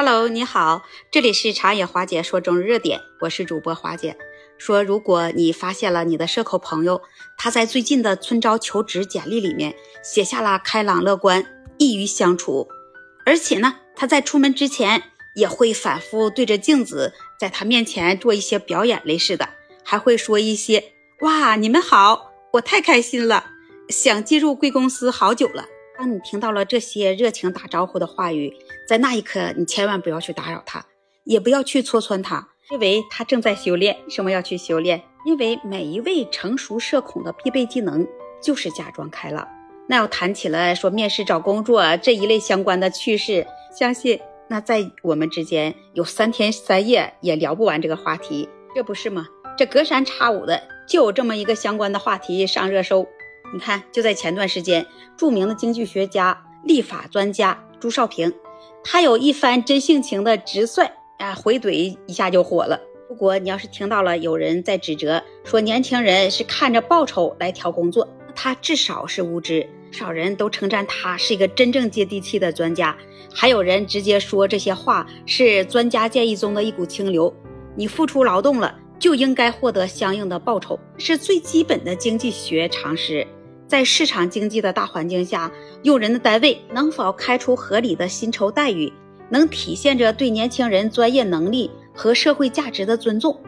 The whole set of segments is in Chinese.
Hello，你好，这里是茶野华姐说中日热点，我是主播华姐。说，如果你发现了你的社恐朋友，他在最近的春招求职简历里面写下了开朗乐观、易于相处，而且呢，他在出门之前也会反复对着镜子，在他面前做一些表演类似的，还会说一些“哇，你们好，我太开心了，想进入贵公司好久了”。当你听到了这些热情打招呼的话语，在那一刻，你千万不要去打扰他，也不要去戳穿他，因为他正在修炼。什么要去修炼？因为每一位成熟社恐的必备技能就是假装开朗。那要谈起了说面试找工作这一类相关的趣事，相信那在我们之间有三天三夜也聊不完这个话题，这不是吗？这隔三差五的就有这么一个相关的话题上热搜。你看，就在前段时间，著名的经济学家、立法专家朱少平，他有一番真性情的直率啊回怼，一下就火了。如果你要是听到了有人在指责说年轻人是看着报酬来挑工作，他至少是无知。少人都称赞他是一个真正接地气的专家，还有人直接说这些话是专家建议中的一股清流。你付出劳动了，就应该获得相应的报酬，是最基本的经济学常识。在市场经济的大环境下，用人的单位能否开出合理的薪酬待遇，能体现着对年轻人专业能力和社会价值的尊重。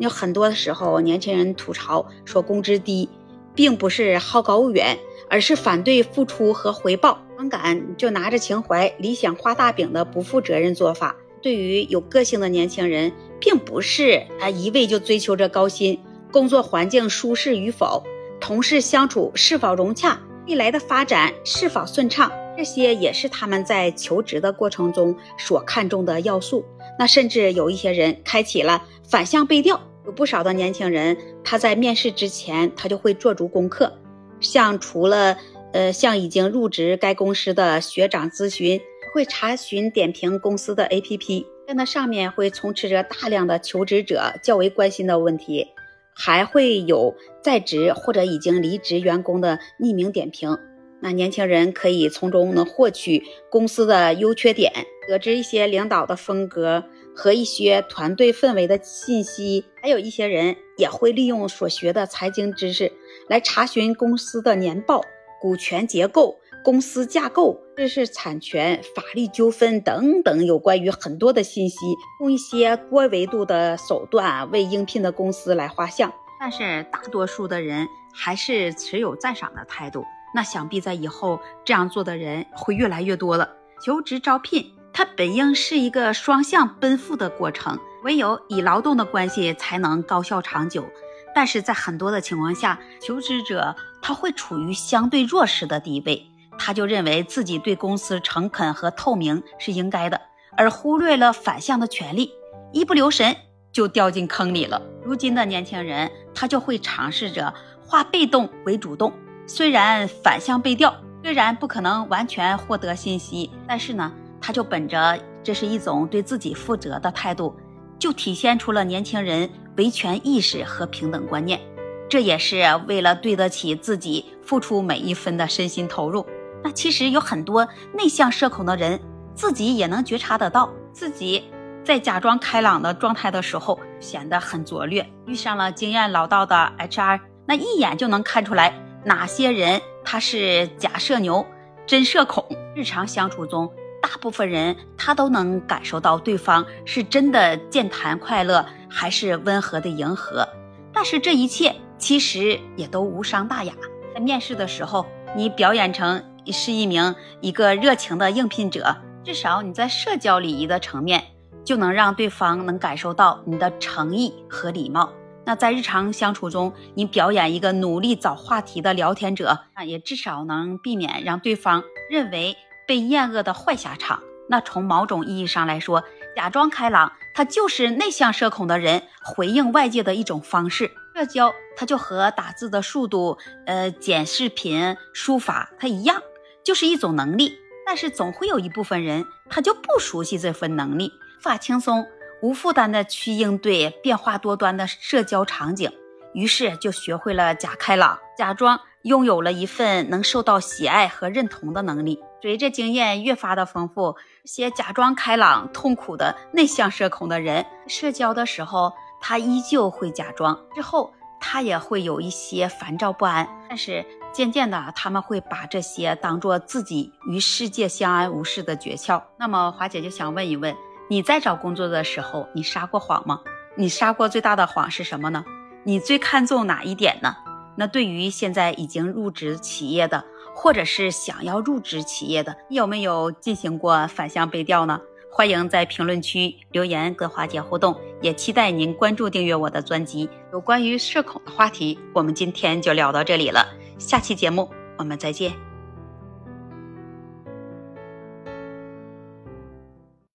有很多的时候，年轻人吐槽说工资低，并不是好高骛远，而是反对付出和回报，反感就拿着情怀理想画大饼的不负责任做法。对于有个性的年轻人，并不是啊一味就追求着高薪，工作环境舒适与否。同事相处是否融洽，未来的发展是否顺畅，这些也是他们在求职的过程中所看重的要素。那甚至有一些人开启了反向背调，有不少的年轻人他在面试之前他就会做足功课，像除了呃向已经入职该公司的学长咨询，会查询点评公司的 APP，在那上面会充斥着大量的求职者较为关心的问题。还会有在职或者已经离职员工的匿名点评，那年轻人可以从中能获取公司的优缺点，得知一些领导的风格和一些团队氛围的信息。还有一些人也会利用所学的财经知识来查询公司的年报、股权结构。公司架构、知识产权、法律纠纷等等，有关于很多的信息，用一些多维度的手段为应聘的公司来画像。但是大多数的人还是持有赞赏的态度。那想必在以后这样做的人会越来越多了。求职招聘它本应是一个双向奔赴的过程，唯有以劳动的关系才能高效长久。但是在很多的情况下，求职者他会处于相对弱势的地位。他就认为自己对公司诚恳和透明是应该的，而忽略了反向的权利，一不留神就掉进坑里了。如今的年轻人，他就会尝试着化被动为主动，虽然反向被调，虽然不可能完全获得信息，但是呢，他就本着这是一种对自己负责的态度，就体现出了年轻人维权意识和平等观念。这也是为了对得起自己付出每一分的身心投入。其实有很多内向社恐的人，自己也能觉察得到，自己在假装开朗的状态的时候显得很拙劣。遇上了经验老道的 HR，那一眼就能看出来哪些人他是假社牛、真社恐。日常相处中，大部分人他都能感受到对方是真的健谈快乐，还是温和的迎合。但是这一切其实也都无伤大雅。在面试的时候，你表演成。是一名一个热情的应聘者，至少你在社交礼仪的层面就能让对方能感受到你的诚意和礼貌。那在日常相处中，你表演一个努力找话题的聊天者，啊，也至少能避免让对方认为被厌恶的坏下场。那从某种意义上来说，假装开朗，它就是内向社恐的人回应外界的一种方式。社交，它就和打字的速度，呃，剪视频、书法，它一样。就是一种能力，但是总会有一部分人，他就不熟悉这份能力，无法轻松、无负担的去应对变化多端的社交场景，于是就学会了假开朗，假装拥有了一份能受到喜爱和认同的能力。随着经验越发的丰富，些假装开朗、痛苦的内向社恐的人，社交的时候他依旧会假装，之后他也会有一些烦躁不安，但是渐渐的他们会把这些当做自己与世界相安无事的诀窍。那么华姐就想问一问，你在找工作的时候，你撒过谎吗？你撒过最大的谎是什么呢？你最看重哪一点呢？那对于现在已经入职企业的，或者是想要入职企业的，你有没有进行过反向背调呢？欢迎在评论区留言跟华姐互动，也期待您关注订阅我的专辑。有关于社恐的话题，我们今天就聊到这里了，下期节目我们再见。